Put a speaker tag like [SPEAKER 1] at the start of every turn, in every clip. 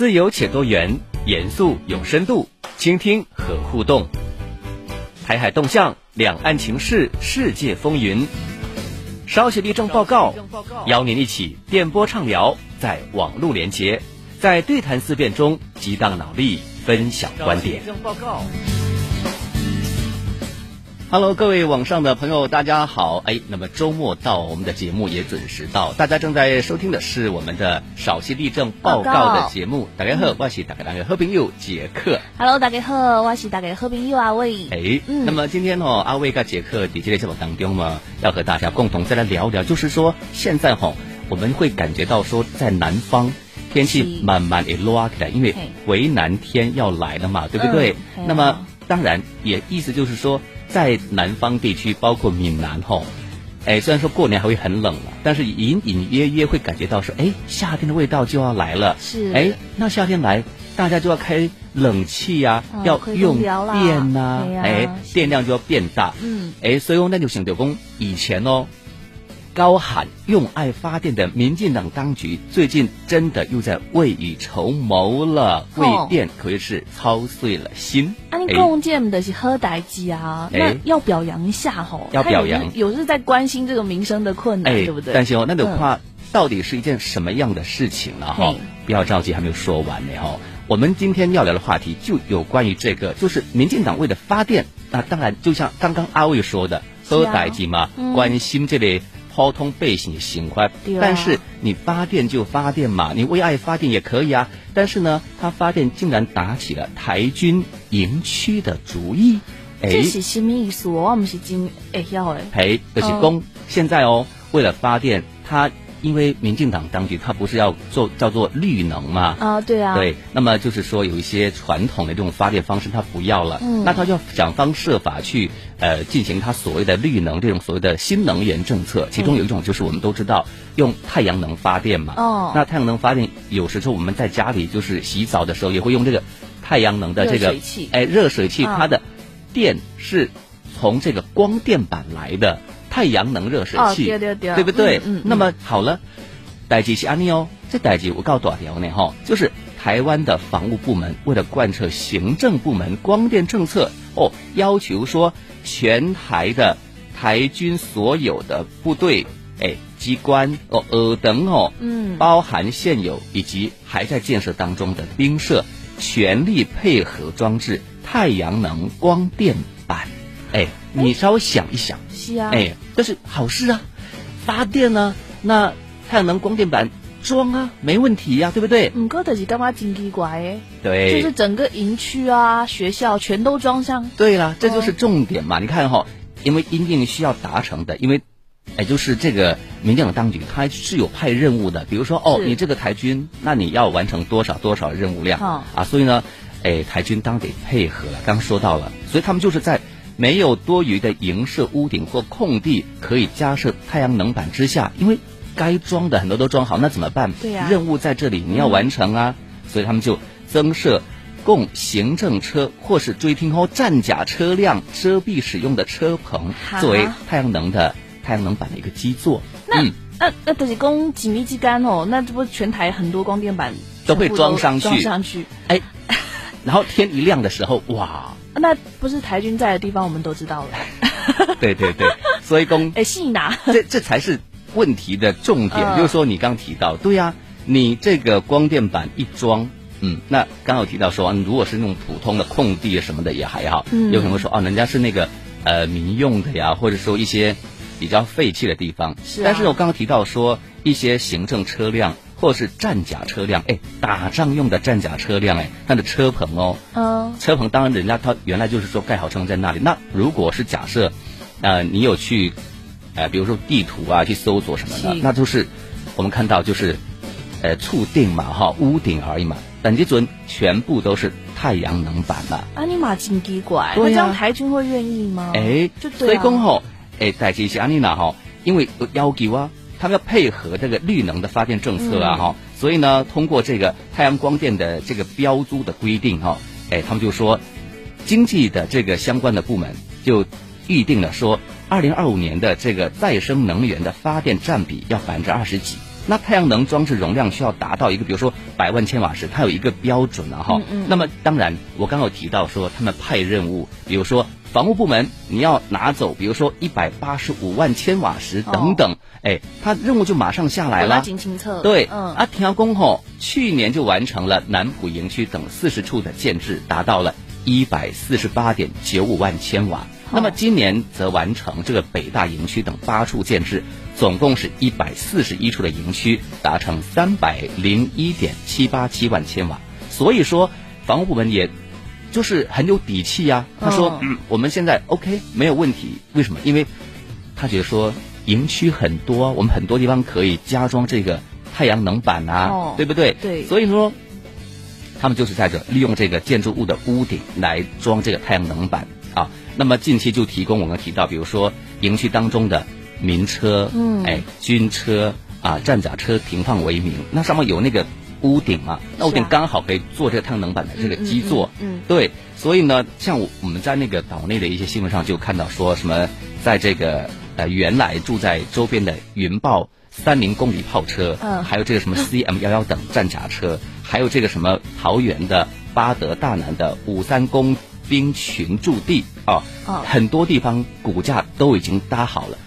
[SPEAKER 1] 自由且多元，严肃有深度，倾听和互动。台海动向，两岸情势，世界风云。稍写立正报告，邀您一起电波畅聊，在网络连接，在对谈思辨中激荡脑力，分享观点。Hello，各位网上的朋友，大家好！哎，那么周末到，我们的节目也准时到。大家正在收听的是我们的少息立正报告的节目。大家好，我是大家大家好朋友杰克。
[SPEAKER 2] Hello，大家好，我是大家好朋友阿伟。
[SPEAKER 1] 哎，那么今天哦，阿伟跟杰克在这个节目当中嘛，要和大家共同再来聊聊，就是说现在哈，我们会感觉到说，在南方天气慢慢的落起来，因为回南天要来了嘛，对不对？那么当然也意思就是说。在南方地区，包括闽南吼，哎，虽然说过年还会很冷了，但是隐隐约约会感觉到说，哎，夏天的味道就要来了。
[SPEAKER 2] 是。
[SPEAKER 1] 哎，那夏天来，大家就要开冷气呀，要用电呐，哎，电量就要变大。嗯。哎，所以那就想着讲，以前哦。高喊用爱发电的民进党当局，最近真的又在未雨绸缪了，为电可谓是操碎了心。
[SPEAKER 2] 啊，你共建的是喝代机啊，那要表扬一下吼，
[SPEAKER 1] 要表扬，
[SPEAKER 2] 有是在关心这个民生的困难，对不对？
[SPEAKER 1] 但是哦，那的话到底是一件什么样的事情呢？哈，不要着急，还没有说完呢哈。我们今天要聊的话题就有关于这个，就是民进党为了发电，那当然就像刚刚阿卫说的，喝代机嘛，关心这类。抛通背心心怀，但是你发电就发电嘛，你为爱发电也可以啊。但是呢，他发电竟然打起了台军营区的主意，
[SPEAKER 2] 哎，这是什么意思？我唔是真会晓诶。
[SPEAKER 1] 哎，就是讲现在哦，为了发电，他。因为民进党当局他不是要做叫做绿能嘛？
[SPEAKER 2] 啊，对啊。
[SPEAKER 1] 对，那么就是说有一些传统的这种发电方式他不要了，嗯，那他就要想方设法去呃进行他所谓的绿能这种所谓的新能源政策。其中有一种就是我们都知道用太阳能发电嘛。哦。那太阳能发电有时候我们在家里就是洗澡的时候也会用这个太阳能的这个哎热水器，它的电是从这个光电板来的。太阳能热水器，对不对？嗯那么好了，代际是安尼哦。这代际我告诉大家呢，哈，就是台湾的防务部门为了贯彻行政部门光电政策哦，要求说全台的台军所有的部队、哎机关哦、呃等哦，嗯，包含现有以及还在建设当中的兵舍，全力配合装置太阳能光电板。哎，你稍微想一想。是啊哎，这是好事啊！发电呢，那太阳能光电板装啊，没问题呀，对不对？
[SPEAKER 2] 嗯，哥就是干嘛真奇怪哎？
[SPEAKER 1] 对，
[SPEAKER 2] 就是整个营区啊、学校全都装上。
[SPEAKER 1] 对了，这就是重点嘛！你看哈，因为一定需要达成的，因为哎，就是这个民进党当局他是有派任务的，比如说哦，你这个台军，那你要完成多少多少任务量啊？所以呢，哎，台军当得配合了。刚刚说到了，所以他们就是在。没有多余的营舍屋顶或空地可以加设太阳能板之下，因为该装的很多都装好，那怎么办？
[SPEAKER 2] 对呀，
[SPEAKER 1] 任务在这里，你要完成啊，所以他们就增设供行政车或是追听后战甲车辆遮蔽使用的车棚，作为太阳能的太阳能板的一个基座。
[SPEAKER 2] 那那那都是供几米几杆哦，那这不全台很多光电板
[SPEAKER 1] 都会装上去，
[SPEAKER 2] 装上去，哎，
[SPEAKER 1] 然后天一亮的时候，哇！
[SPEAKER 2] 那不是台军在的地方，我们都知道了。
[SPEAKER 1] 对对对，所以公
[SPEAKER 2] 哎，信拿
[SPEAKER 1] 这这才是问题的重点。就是说，你刚提到，对呀，你这个光电板一装，嗯，那刚有提到说，如果是那种普通的空地什么的也还好，有可能说哦，人家是那个呃民用的呀，或者说一些比较废弃的地方。
[SPEAKER 2] 是，
[SPEAKER 1] 但是我刚刚提到说一些行政车辆。或是战甲车辆，哎，打仗用的战甲车辆，哎，它的车棚哦，嗯，车棚当然人家他原来就是说盖好车在那里。那如果是假设，呃，你有去，呃，比如说地图啊去搜索什么的，那就是我们看到就是，呃，触定嘛哈，屋顶而已嘛，等这尊全部都是太阳能板了。
[SPEAKER 2] 啊，你马真奇怪，那这样台军会愿意吗？
[SPEAKER 1] 哎，所以讲吼，哎，代志是安尼娜哈，因为要求啊。他们要配合这个绿能的发电政策啊，哈，所以呢，通过这个太阳光电的这个标租的规定，哈，哎，他们就说，经济的这个相关的部门就预定了说，二零二五年的这个再生能源的发电占比要百分之二十几，那太阳能装置容量需要达到一个，比如说百万千瓦时，它有一个标准了哈。那么当然，我刚刚有提到说他们派任务，比如说防务部门你要拿走，比如说一百八十五万千瓦时等等，哎，他任务就马上下来了。
[SPEAKER 2] 清测。
[SPEAKER 1] 对，嗯，啊，调工吼去年就完成了南浦营区等四十处的建制，达到了一百四十八点九五万千瓦。那么今年则完成这个北大营区等八处建制。总共是一百四十一处的营区，达成三百零一点七八七万千瓦。所以说，房屋部门也就是很有底气呀。他说：“嗯，我们现在 OK，没有问题。为什么？因为他觉得说营区很多，我们很多地方可以加装这个太阳能板啊，对不对？
[SPEAKER 2] 对。
[SPEAKER 1] 所以说，他们就是在这利用这个建筑物的屋顶来装这个太阳能板啊。那么近期就提供我们提到，比如说营区当中的。民车，嗯，哎，军车啊，战甲车停放为名，那上面有那个屋顶嘛，那屋顶刚好可以做这个太阳能板的这个基座，嗯，对，所以呢，像我我们在那个岛内的一些新闻上就看到说什么，在这个呃原来住在周边的云豹三零公里炮车，嗯，还有这个什么 CM 幺幺等战甲车，还有这个什么桃园的巴德大南的五三工兵群驻地啊，很多地方骨架都已经搭好了。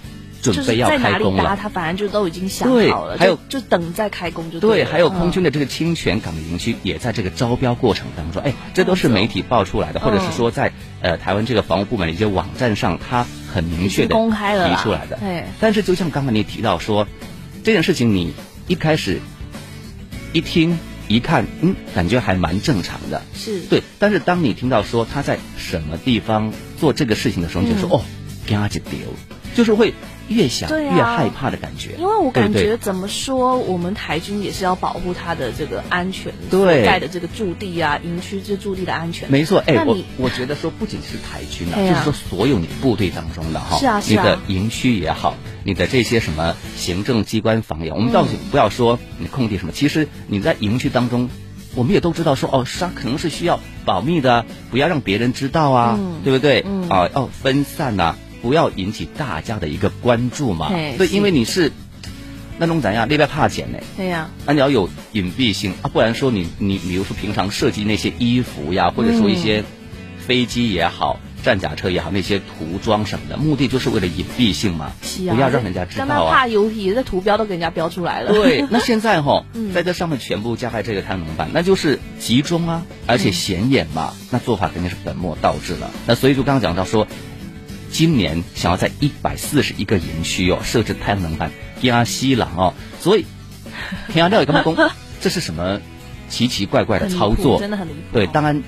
[SPEAKER 1] 准备要开工了，
[SPEAKER 2] 他反正就都已经想好了，
[SPEAKER 1] 还有
[SPEAKER 2] 就等在开工就
[SPEAKER 1] 对。还有空军的这个清泉港营区也在这个招标过程当中，哎，这都是媒体爆出来的，或者是说在呃台湾这个防务部门的一些网站上，他很明确的
[SPEAKER 2] 公开了
[SPEAKER 1] 提出来的。对但是就像刚刚你提到说，这件事情你一开始一听一看，嗯，感觉还蛮正常的，
[SPEAKER 2] 是
[SPEAKER 1] 对。但是当你听到说他在什么地方做这个事情的时候，你就说哦，嘎子丢，就是会。越想越害怕的感觉，
[SPEAKER 2] 因为我感觉怎么说，我们台军也是要保护他的这个安全，
[SPEAKER 1] 对。
[SPEAKER 2] 盖的这个驻地啊，营区这驻地的安全。
[SPEAKER 1] 没错，哎，我我觉得说不仅是台军啊，就是说所有你部队当中的哈，是啊，你的营区也好，你的这些什么行政机关房也，我们倒是不要说你空地什么，其实你在营区当中，我们也都知道说哦，它可能是需要保密的，不要让别人知道啊，对不对？啊，要分散呐。不要引起大家的一个关注嘛，对，因为你是那种怎样，那边怕钱呢？
[SPEAKER 2] 对呀，
[SPEAKER 1] 那你要有隐蔽性啊，不然说你你比如说平常设计那些衣服呀，或者说一些飞机也好、战甲车也好，那些涂装什么的，目的就是为了隐蔽性嘛，不要让人家知道啊。
[SPEAKER 2] 怕油皮，这图标都给人家标出来了。
[SPEAKER 1] 对，那现在哈，在这上面全部加盖这个太阳能板，那就是集中啊，而且显眼嘛，那做法肯定是本末倒置了。那所以就刚刚讲到说。今年想要在一百四十一个营区哦设置太阳能板压西朗哦，所以平阳料理干工，这是什么奇奇怪怪的操作？
[SPEAKER 2] 真的很离谱。
[SPEAKER 1] 对，当然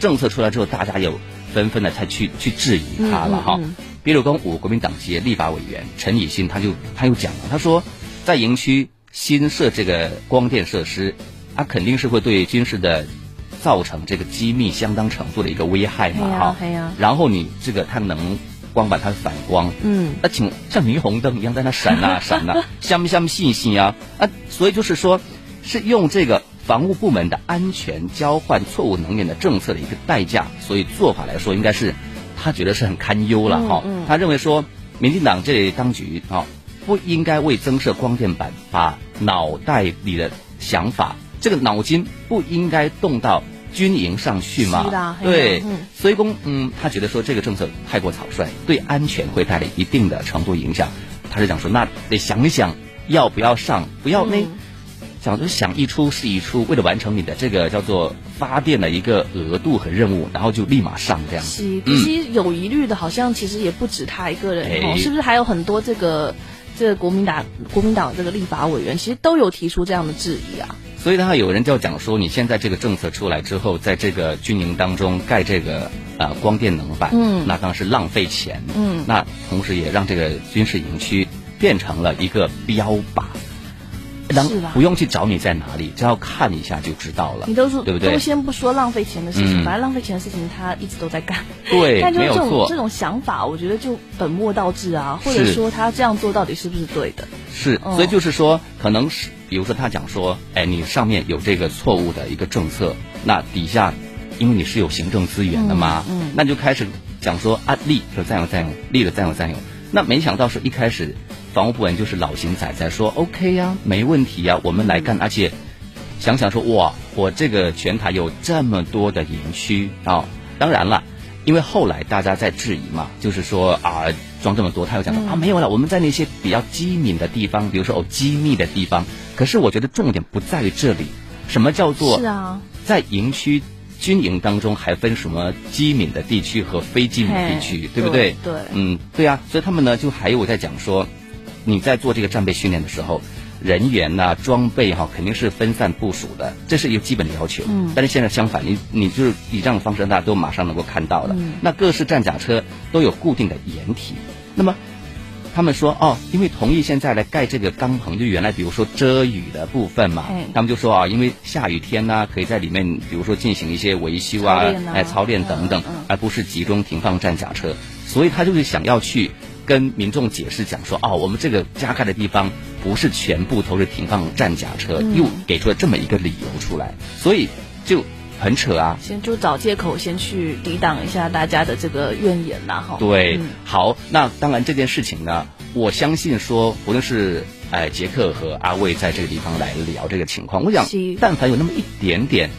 [SPEAKER 1] 政策出来之后，大家有纷纷的才去去质疑他了哈。比如跟，五国民党籍立法委员陈以信他就他又讲了，他说在营区新设这个光电设施，它肯定是会对军事的造成这个机密相当程度的一个危害嘛哈。然后你这个太阳能。光板它反光，嗯，那请像霓虹灯一样在那闪呐 闪呐，相不相信息啊？啊，所以就是说，是用这个防务部门的安全交换错误能源的政策的一个代价，所以做法来说，应该是他觉得是很堪忧了哈。他认为说，民进党这当局啊，不应该为增设光电板把脑袋里的想法，这个脑筋不应该动到。军营上去嘛？对，所以公嗯，他觉得说这个政策太过草率，对安全会带来一定的程度影响。他是想说，那得想一想要不要上，不要那想就想一出是一出，为了完成你的这个叫做发电的一个额度和任务，然后就立马上这样。
[SPEAKER 2] 是其实有疑虑的，好像其实也不止他一个人哦，是不是还有很多这个这个国民党国民党这个立法委员，其实都有提出这样的质疑啊。
[SPEAKER 1] 所以的话，有人就要讲说，你现在这个政策出来之后，在这个军营当中盖这个呃光电能板，嗯，那当然是浪费钱，嗯，那同时也让这个军事营区变成了一个标靶。
[SPEAKER 2] 是吧？
[SPEAKER 1] 不用去找你在哪里，只要看一下就知道了。
[SPEAKER 2] 你都是
[SPEAKER 1] 对不对？
[SPEAKER 2] 都先不说浪费钱的事情，反正浪费钱的事情他一直都在干。
[SPEAKER 1] 对，
[SPEAKER 2] 没
[SPEAKER 1] 有错。
[SPEAKER 2] 这种想法，我觉得就本末倒置啊，或者说他这样做到底是不是对的？
[SPEAKER 1] 是，所以就是说，可能是比如说他讲说，哎，你上面有这个错误的一个政策，那底下因为你是有行政资源的嘛，嗯，那就开始讲说啊，利就占有占有，利的占有占有。那没想到是一开始房屋部门就是老型仔仔说 OK 呀，没问题呀，我们来干。而且想想说哇，我这个全台有这么多的营区啊，当然了，因为后来大家在质疑嘛，就是说啊，装这么多，他又讲说啊没有了，我们在那些比较机敏的地方，比如说哦机密的地方。可是我觉得重点不在于这里，什么叫做
[SPEAKER 2] 是啊，
[SPEAKER 1] 在营区。军营当中还分什么机敏的地区和非机敏地区，对不对？
[SPEAKER 2] 对，
[SPEAKER 1] 嗯，对啊，所以他们呢就还有在讲说，你在做这个战备训练的时候，人员呐、装备哈肯定是分散部署的，这是一个基本的要求。嗯，但是现在相反，你你就是以这样的方式，大家都马上能够看到了。嗯，那各式战甲车都有固定的掩体，那么。他们说哦，因为同意现在来盖这个钢棚，就原来比如说遮雨的部分嘛，他们就说啊，因为下雨天呢，可以在里面比如说进行一些维修啊，哎操练等等，而不是集中停放战甲车，所以他就是想要去跟民众解释讲说哦，我们这个加盖的地方不是全部都是停放战甲车，又给出了这么一个理由出来，所以就。很扯啊！
[SPEAKER 2] 先就找借口，先去抵挡一下大家的这个怨言呐，哈。
[SPEAKER 1] 对，好，那当然这件事情呢，我相信说，无论是哎杰克和阿卫在这个地方来聊这个情况，我想，但凡有那么一点点，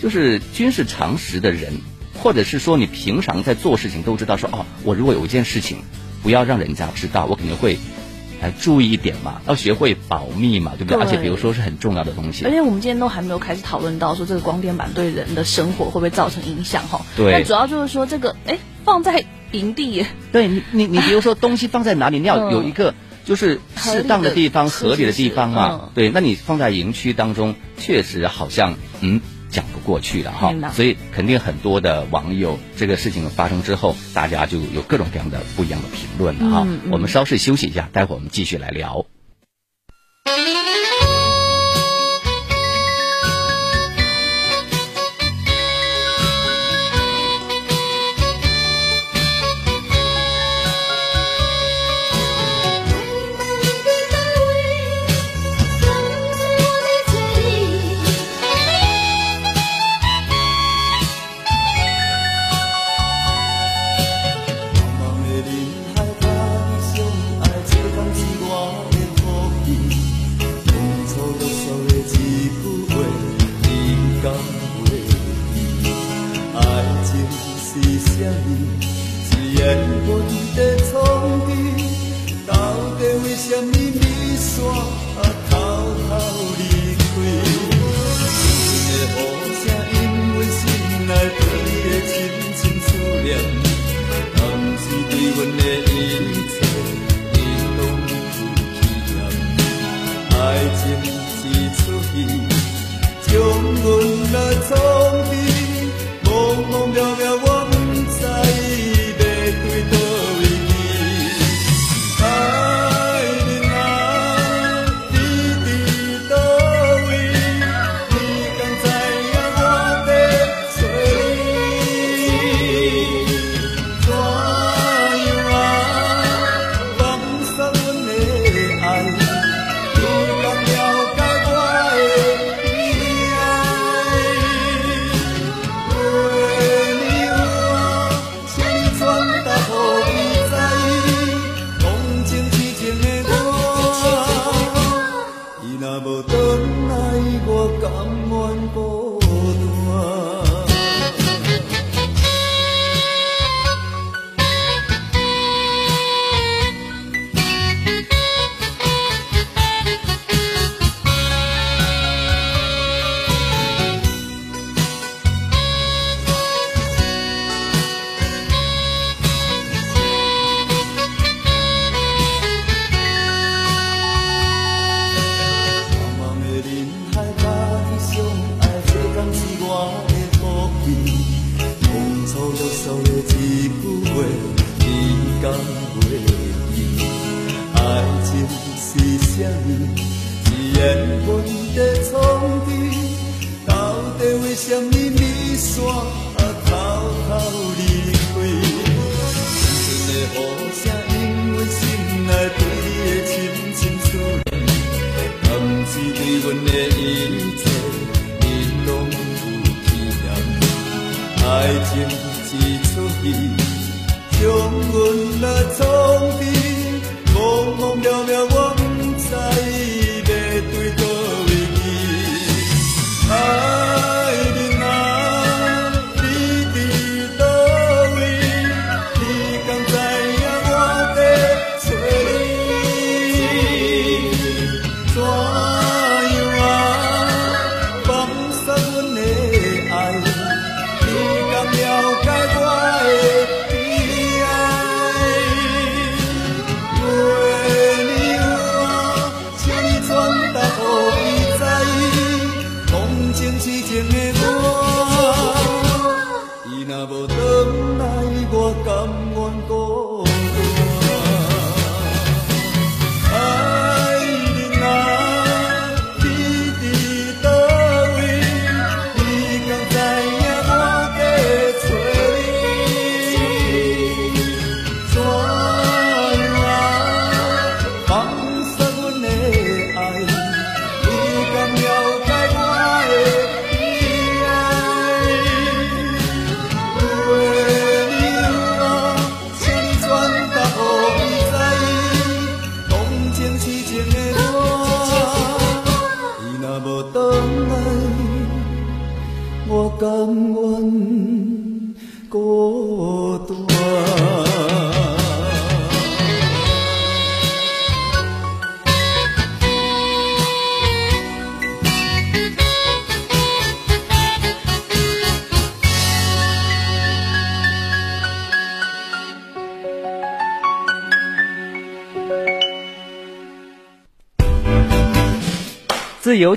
[SPEAKER 1] 就是军事常识的人，或者是说你平常在做事情都知道说，哦，我如果有一件事情，不要让人家知道，我肯定会。来注意一点嘛，要学会保密嘛，对不对？而且比如说是很重要的东西。
[SPEAKER 2] 而且我们今天都还没有开始讨论到说这个光电板对人的生活会不会造成影响哈。
[SPEAKER 1] 对。
[SPEAKER 2] 那主要就是说这个，哎，放在营地。
[SPEAKER 1] 对你，你你比如说东西放在哪里，你要有一个就是适当的地方、合理的地方嘛。对，那你放在营区当中，确实好像嗯。讲不过去的哈，所以肯定很多的网友这个事情发生之后，大家就有各种各样的不一样的评论了哈。我们稍事休息一下，待会儿我们继续来聊。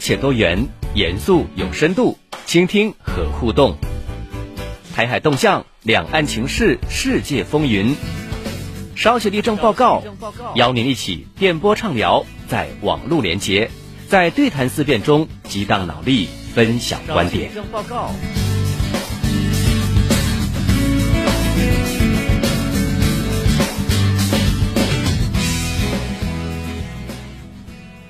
[SPEAKER 1] 且多元，严肃有深度，倾听和互动。台海动向，两岸情势，世界风云。稍息立正报告，邀您一起电波畅聊，在网络连接，在对谈思辨中激荡脑力，分享观点。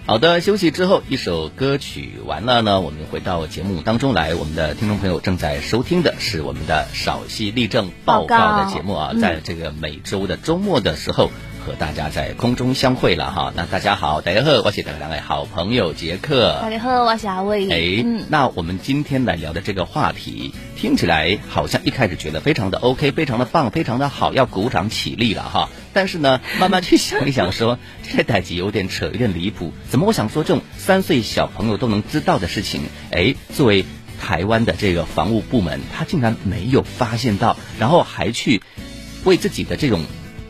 [SPEAKER 1] 好的，休息之后，一首歌曲完了呢，我们回到节目当中来。我们的听众朋友正在收听的是我们的少息立正报告的节目啊，在这个每周的周末的时候。和大家在空中相会了哈，那大家好，大家好，我是大家两位好朋友杰克，
[SPEAKER 2] 大家好，我是阿伟。
[SPEAKER 1] 哎，那我们今天来聊的这个话题，听起来好像一开始觉得非常的 OK，非常的棒，非常的好，要鼓掌起立了哈。但是呢，慢慢去想一想，说 这代际有点扯，有点离谱。怎么我想说这种三岁小朋友都能知道的事情，哎，作为台湾的这个防务部门，他竟然没有发现到，然后还去为自己的这种。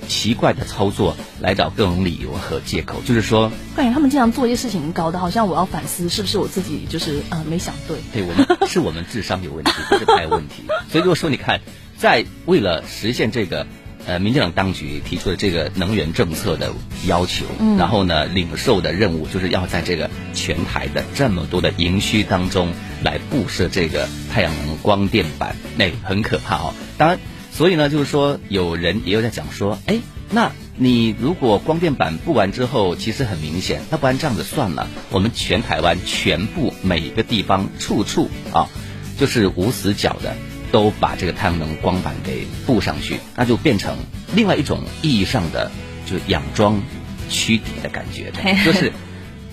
[SPEAKER 1] 奇怪的操作来找各种理由和借口，就是说，
[SPEAKER 2] 感觉他们经常做一些事情，搞得好像我要反思，是不是我自己就是呃没想对？
[SPEAKER 1] 对我们是我们智商有问题，不是他有问题。所以如果说你看，在为了实现这个呃民进党当局提出的这个能源政策的要求，然后呢领受的任务就是要在这个全台的这么多的营区当中来布设这个太阳能光电板，那很可怕哦。当然。所以呢，就是说，有人也有在讲说，哎，那你如果光电板布完之后，其实很明显，那不然这样子算了，我们全台湾全部每一个地方处处啊，就是无死角的都把这个太阳能光板给布上去，那就变成另外一种意义上的就是养装躯体的感觉，就是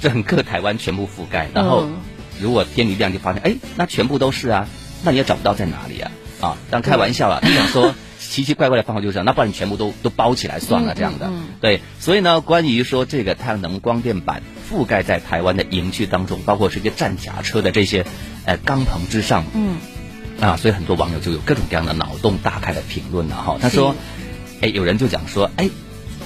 [SPEAKER 1] 整个台湾全部覆盖，然后如果天一亮就发现，哎，那全部都是啊，那你也找不到在哪里啊。啊，当开玩笑了，你想说奇奇怪怪的方法就是这样，那不然你全部都都包起来算了这样的。对，所以呢，关于说这个太阳能光电板覆盖在台湾的营区当中，包括这些战甲车的这些呃钢棚之上，嗯，啊，所以很多网友就有各种各样的脑洞大开的评论了哈。他说，哎，有人就讲说，哎。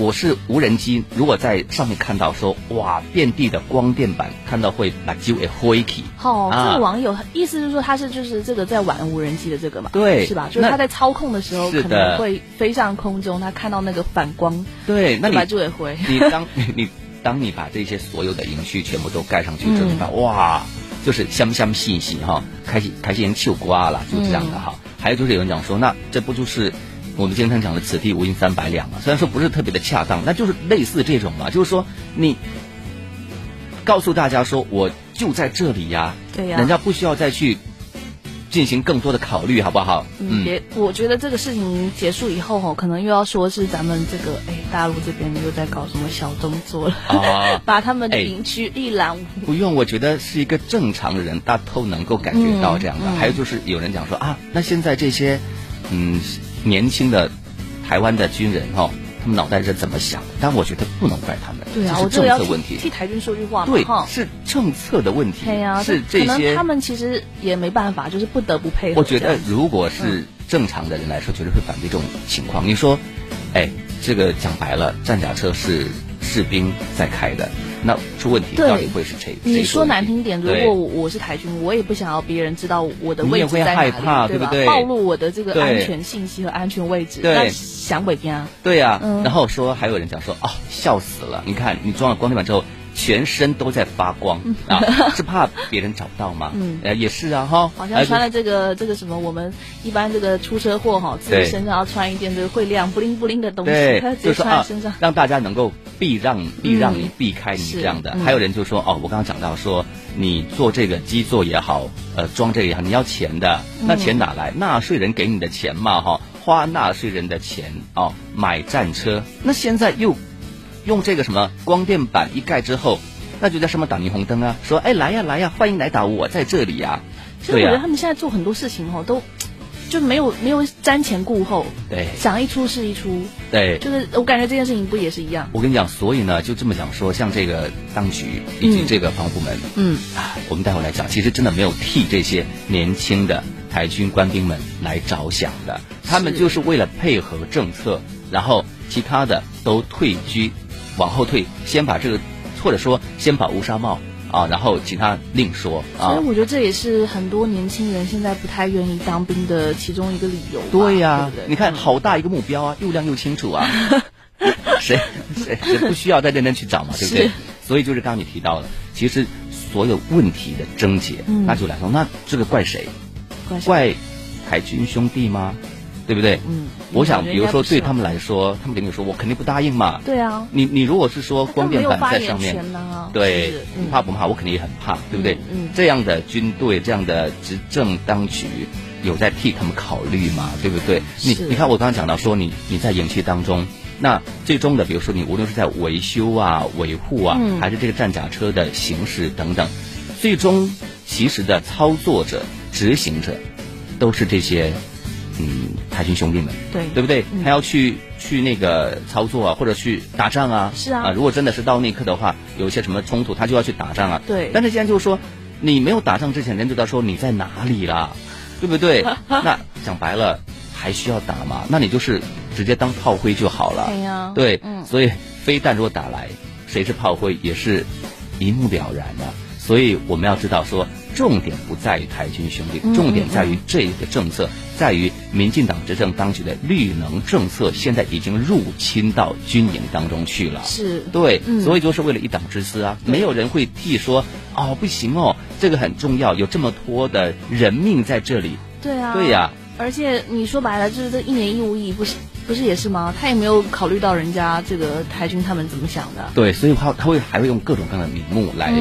[SPEAKER 1] 我是无人机，如果在上面看到说哇，遍地的光电板，看到会把机尾灰起。
[SPEAKER 2] 哦，这个网友意思就是说他是就是这个在玩无人机的这个嘛？
[SPEAKER 1] 对，
[SPEAKER 2] 是吧？就是他在操控的时候可能会飞上空中，他看到那个反光，
[SPEAKER 1] 对，那你
[SPEAKER 2] 把机尾灰。
[SPEAKER 1] 你当 你你当你把这些所有的营区全部都盖上去之后，哇，就是香香细细哈，开心开心秋瓜了，就这样的哈。还有就是有人讲说，那这不就是？我们经常讲的“此地无银三百两”嘛，虽然说不是特别的恰当，那就是类似这种嘛，就是说你告诉大家说我就在这里呀，
[SPEAKER 2] 对呀，
[SPEAKER 1] 人家不需要再去进行更多的考虑，好不好？
[SPEAKER 2] 嗯，别，我觉得这个事情结束以后哈，可能又要说是咱们这个哎，大陆这边又在搞什么小动作了，啊，把他们的营区一览无。
[SPEAKER 1] 不用，我觉得是一个正常的人，大都能够感觉到这样的。还有就是有人讲说啊，那现在这些嗯。年轻的台湾的军人哈，他们脑袋是怎么想？但我觉得不能怪他们，
[SPEAKER 2] 对啊，
[SPEAKER 1] 我政策问题。
[SPEAKER 2] 替台军说句话，
[SPEAKER 1] 对，是政策的问题。
[SPEAKER 2] 对呀，
[SPEAKER 1] 是这些。
[SPEAKER 2] 他们其实也没办法，就是不得不配合。
[SPEAKER 1] 我觉得，如果是正常的人来说，绝对会反对这种情况。你说，哎，这个讲白了，战甲车是士兵在开的。那出问题到底会是谁？
[SPEAKER 2] 你说难听点，如果我是台军，我也不想要别人知道我的位置在哪里，对
[SPEAKER 1] 吧？
[SPEAKER 2] 暴露我的这个安全信息和安全位置，那想北边啊？
[SPEAKER 1] 对呀，然后说还有人讲说，哦，笑死了！你看你装了光电板之后。全身都在发光啊，是怕别人找不到吗？嗯，呃，也是啊，哈。
[SPEAKER 2] 好像穿了这个这个什么，我们一般这个出车祸哈，自己身上要穿一件这个会亮不灵不灵的东西，他直接穿身上，
[SPEAKER 1] 让大家能够避让避让你避开你这样的。还有人就说哦，我刚刚讲到说，你做这个基座也好，呃，装这个也好，你要钱的，那钱哪来？纳税人给你的钱嘛，哈，花纳税人的钱哦，买战车，那现在又。用这个什么光电板一盖之后，那就叫什么打霓虹灯啊？说哎来呀来呀，欢迎来打，我在这里呀。
[SPEAKER 2] 其实我觉得他们现在做很多事情哦，都就没有没有瞻前顾后，
[SPEAKER 1] 对，
[SPEAKER 2] 想一出是一出，
[SPEAKER 1] 对，
[SPEAKER 2] 就是我感觉这件事情不也是一样？
[SPEAKER 1] 我跟你讲，所以呢，就这么讲说，像这个当局以及这个防部门，嗯啊，我们待会来讲，其实真的没有替这些年轻的台军官兵们来着想的，他们就是为了配合政策，然后其他的都退居。往后退，先把这个，或者说先把乌纱帽啊，然后其他另说
[SPEAKER 2] 啊。所以我觉得这也是很多年轻人现在不太愿意当兵的其中一个理由。
[SPEAKER 1] 对呀，
[SPEAKER 2] 对
[SPEAKER 1] 你看好大一个目标啊，又亮又清楚啊，谁谁谁不需要再认真去找嘛，对不对？所以就是刚刚你提到了，其实所有问题的症结，那就来说，那这个怪谁？怪海军兄弟吗？对不对？
[SPEAKER 2] 嗯，
[SPEAKER 1] 我想，比如说对他们来说，他们肯定说，我肯定不答应嘛。
[SPEAKER 2] 对啊，
[SPEAKER 1] 你你如果是说光电板在上面，对，
[SPEAKER 2] 你
[SPEAKER 1] 怕不怕？我肯定也很怕，对不对？
[SPEAKER 2] 嗯，
[SPEAKER 1] 这样的军队，这样的执政当局，有在替他们考虑嘛？对不对？你你看，我刚刚讲到说，你你在演戏当中，那最终的，比如说你无论是在维修啊、维护啊，还是这个战甲车的行驶等等，最终其实的操作者、执行者，都是这些。嗯，海军兄弟们，
[SPEAKER 2] 对
[SPEAKER 1] 对不对？他要去去那个操作啊，或者去打仗啊。
[SPEAKER 2] 是啊。
[SPEAKER 1] 啊，如果真的是到那一刻的话，有一些什么冲突，他就要去打仗啊。
[SPEAKER 2] 对。
[SPEAKER 1] 但是现在就是说，你没有打仗之前，人就知道说你在哪里啦，对不对？那讲白了，还需要打吗？那你就是直接当炮灰就好了。
[SPEAKER 2] 对呀。
[SPEAKER 1] 对，嗯。所以飞弹如果打来，谁是炮灰也是一目了然的。所以我们要知道说，重点不在于台军兄弟，重点在于这个政策，在于民进党执政当局的绿能政策，现在已经入侵到军营当中去了。
[SPEAKER 2] 是
[SPEAKER 1] 对，所以就是为了一党之私啊，没有人会替说哦，不行哦，这个很重要，有这么多的人命在这里。
[SPEAKER 2] 对啊，
[SPEAKER 1] 对呀。
[SPEAKER 2] 而且你说白了，就是这一年义务役，不是不是也是吗？他也没有考虑到人家这个台军他们怎么想的。
[SPEAKER 1] 对，所以他他会还会用各种各样的名目来。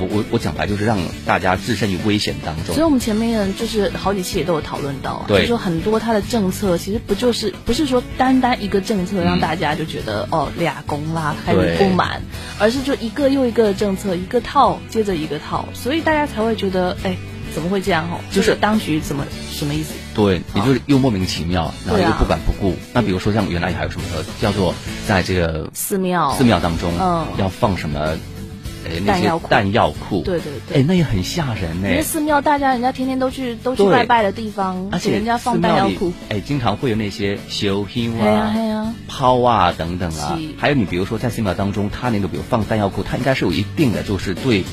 [SPEAKER 1] 我我我讲白就是让大家置身于危险当中。
[SPEAKER 2] 所以我们前面就是好几期也都有讨论到，就是说很多他的政策其实不就是不是说单单一个政策让大家就觉得哦俩公啦开始不满，而是就一个又一个的政策一个套接着一个套，所以大家才会觉得哎怎么会这样哦？就是当局怎么什么意思？
[SPEAKER 1] 对，也就是又莫名其妙，然后又不管不顾。那比如说像原来还有什么叫做在这个
[SPEAKER 2] 寺庙
[SPEAKER 1] 寺庙当中要放什么？
[SPEAKER 2] 弹药库，
[SPEAKER 1] 弹药库，
[SPEAKER 2] 对对对，
[SPEAKER 1] 哎，那也很吓人呢。
[SPEAKER 2] 因为寺庙，大家人家天天都去都去拜拜的地方，
[SPEAKER 1] 而且
[SPEAKER 2] 人家放弹药库，
[SPEAKER 1] 哎，经常会有那些修心啊、抛啊等等啊。还有你比如说在寺庙当中，他那个比如放弹药库，他应该是有一定的就是对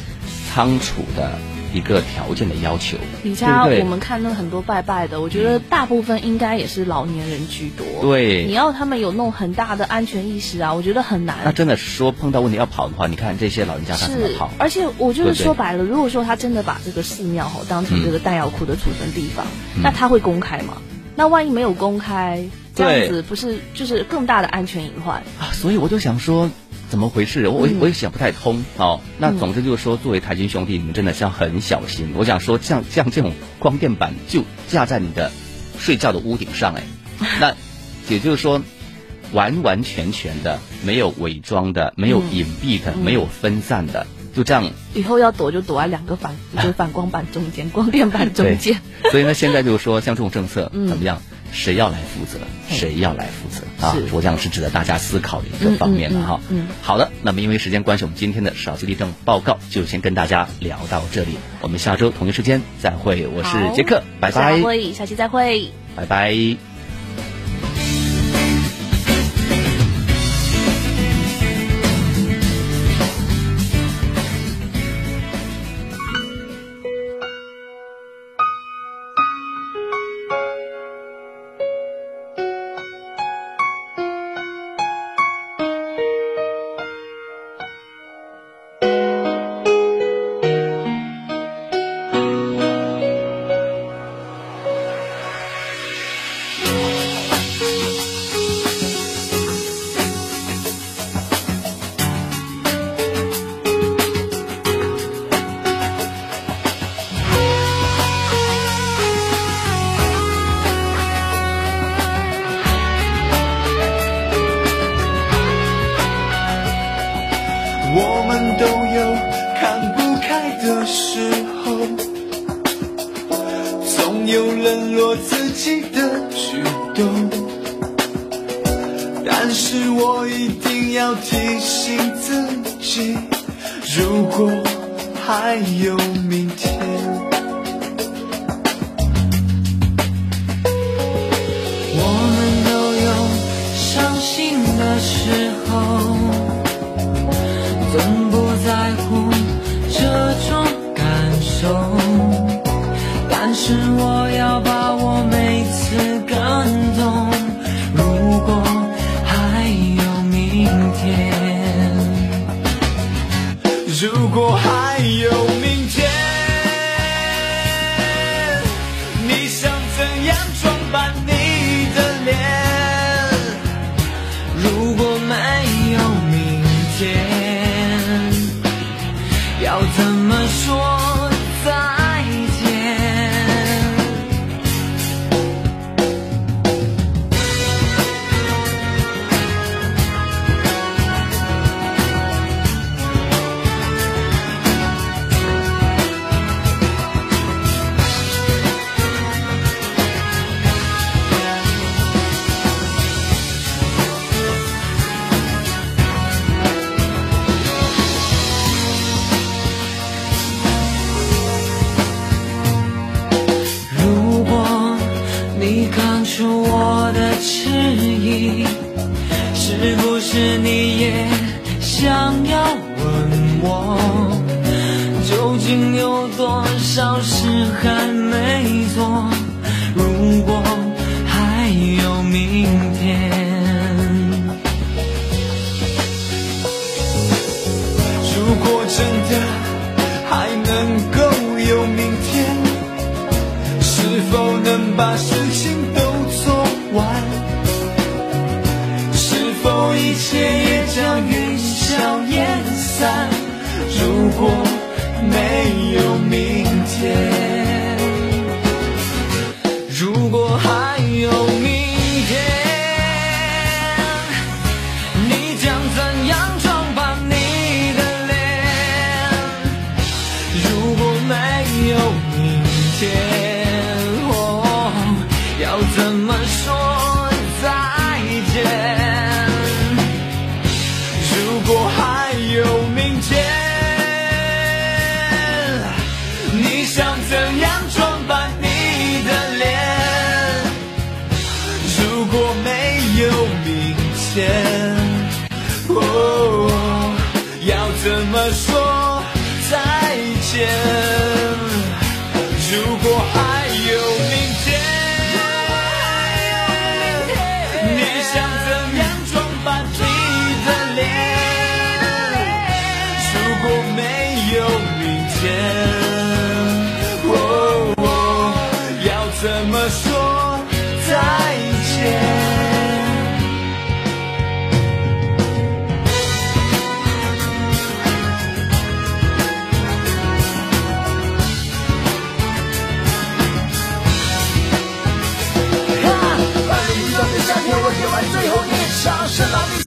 [SPEAKER 1] 仓储的。一个条件的要求，
[SPEAKER 2] 你家，我们看到很多拜拜的，我觉得大部分应该也是老年人居多。
[SPEAKER 1] 对，
[SPEAKER 2] 你要他们有那种很大的安全意识啊，我觉得很难。
[SPEAKER 1] 那真的是说碰到问题要跑的话，你看这些老人家他怎么跑？
[SPEAKER 2] 而且我就是说白了，如果说他真的把这个寺庙吼当成这个弹药库的储存地方，那他会公开吗？那万一没有公开，这样子不是就是更大的安全隐患
[SPEAKER 1] 啊？所以我就想说。怎么回事？我我也想不太通。哦，那总之就是说，作为台军兄弟，你们真的是要很小心。我想说，像像这种光电板就架在你的睡觉的屋顶上，哎，那也就是说，完完全全的没有伪装的，没有隐蔽的，没有分散的，就这样。
[SPEAKER 2] 以后要躲就躲在两个反，就反光板中间，光电板中间。
[SPEAKER 1] 所以呢，现在就是说，像这种政策怎么样？谁要来负责？谁要来负责啊？我想是值得大家思考的一个方面了哈。
[SPEAKER 2] 嗯，
[SPEAKER 1] 好的，那么因为时间关系，我们今天的少息地震报告就先跟大家聊到这里。我们下周同一时间再会，我是杰克，拜拜。
[SPEAKER 2] 下期再会，
[SPEAKER 1] 拜拜。
[SPEAKER 3] 的时候总有冷落自己的举动。但是我一定要提醒自己如果还有明天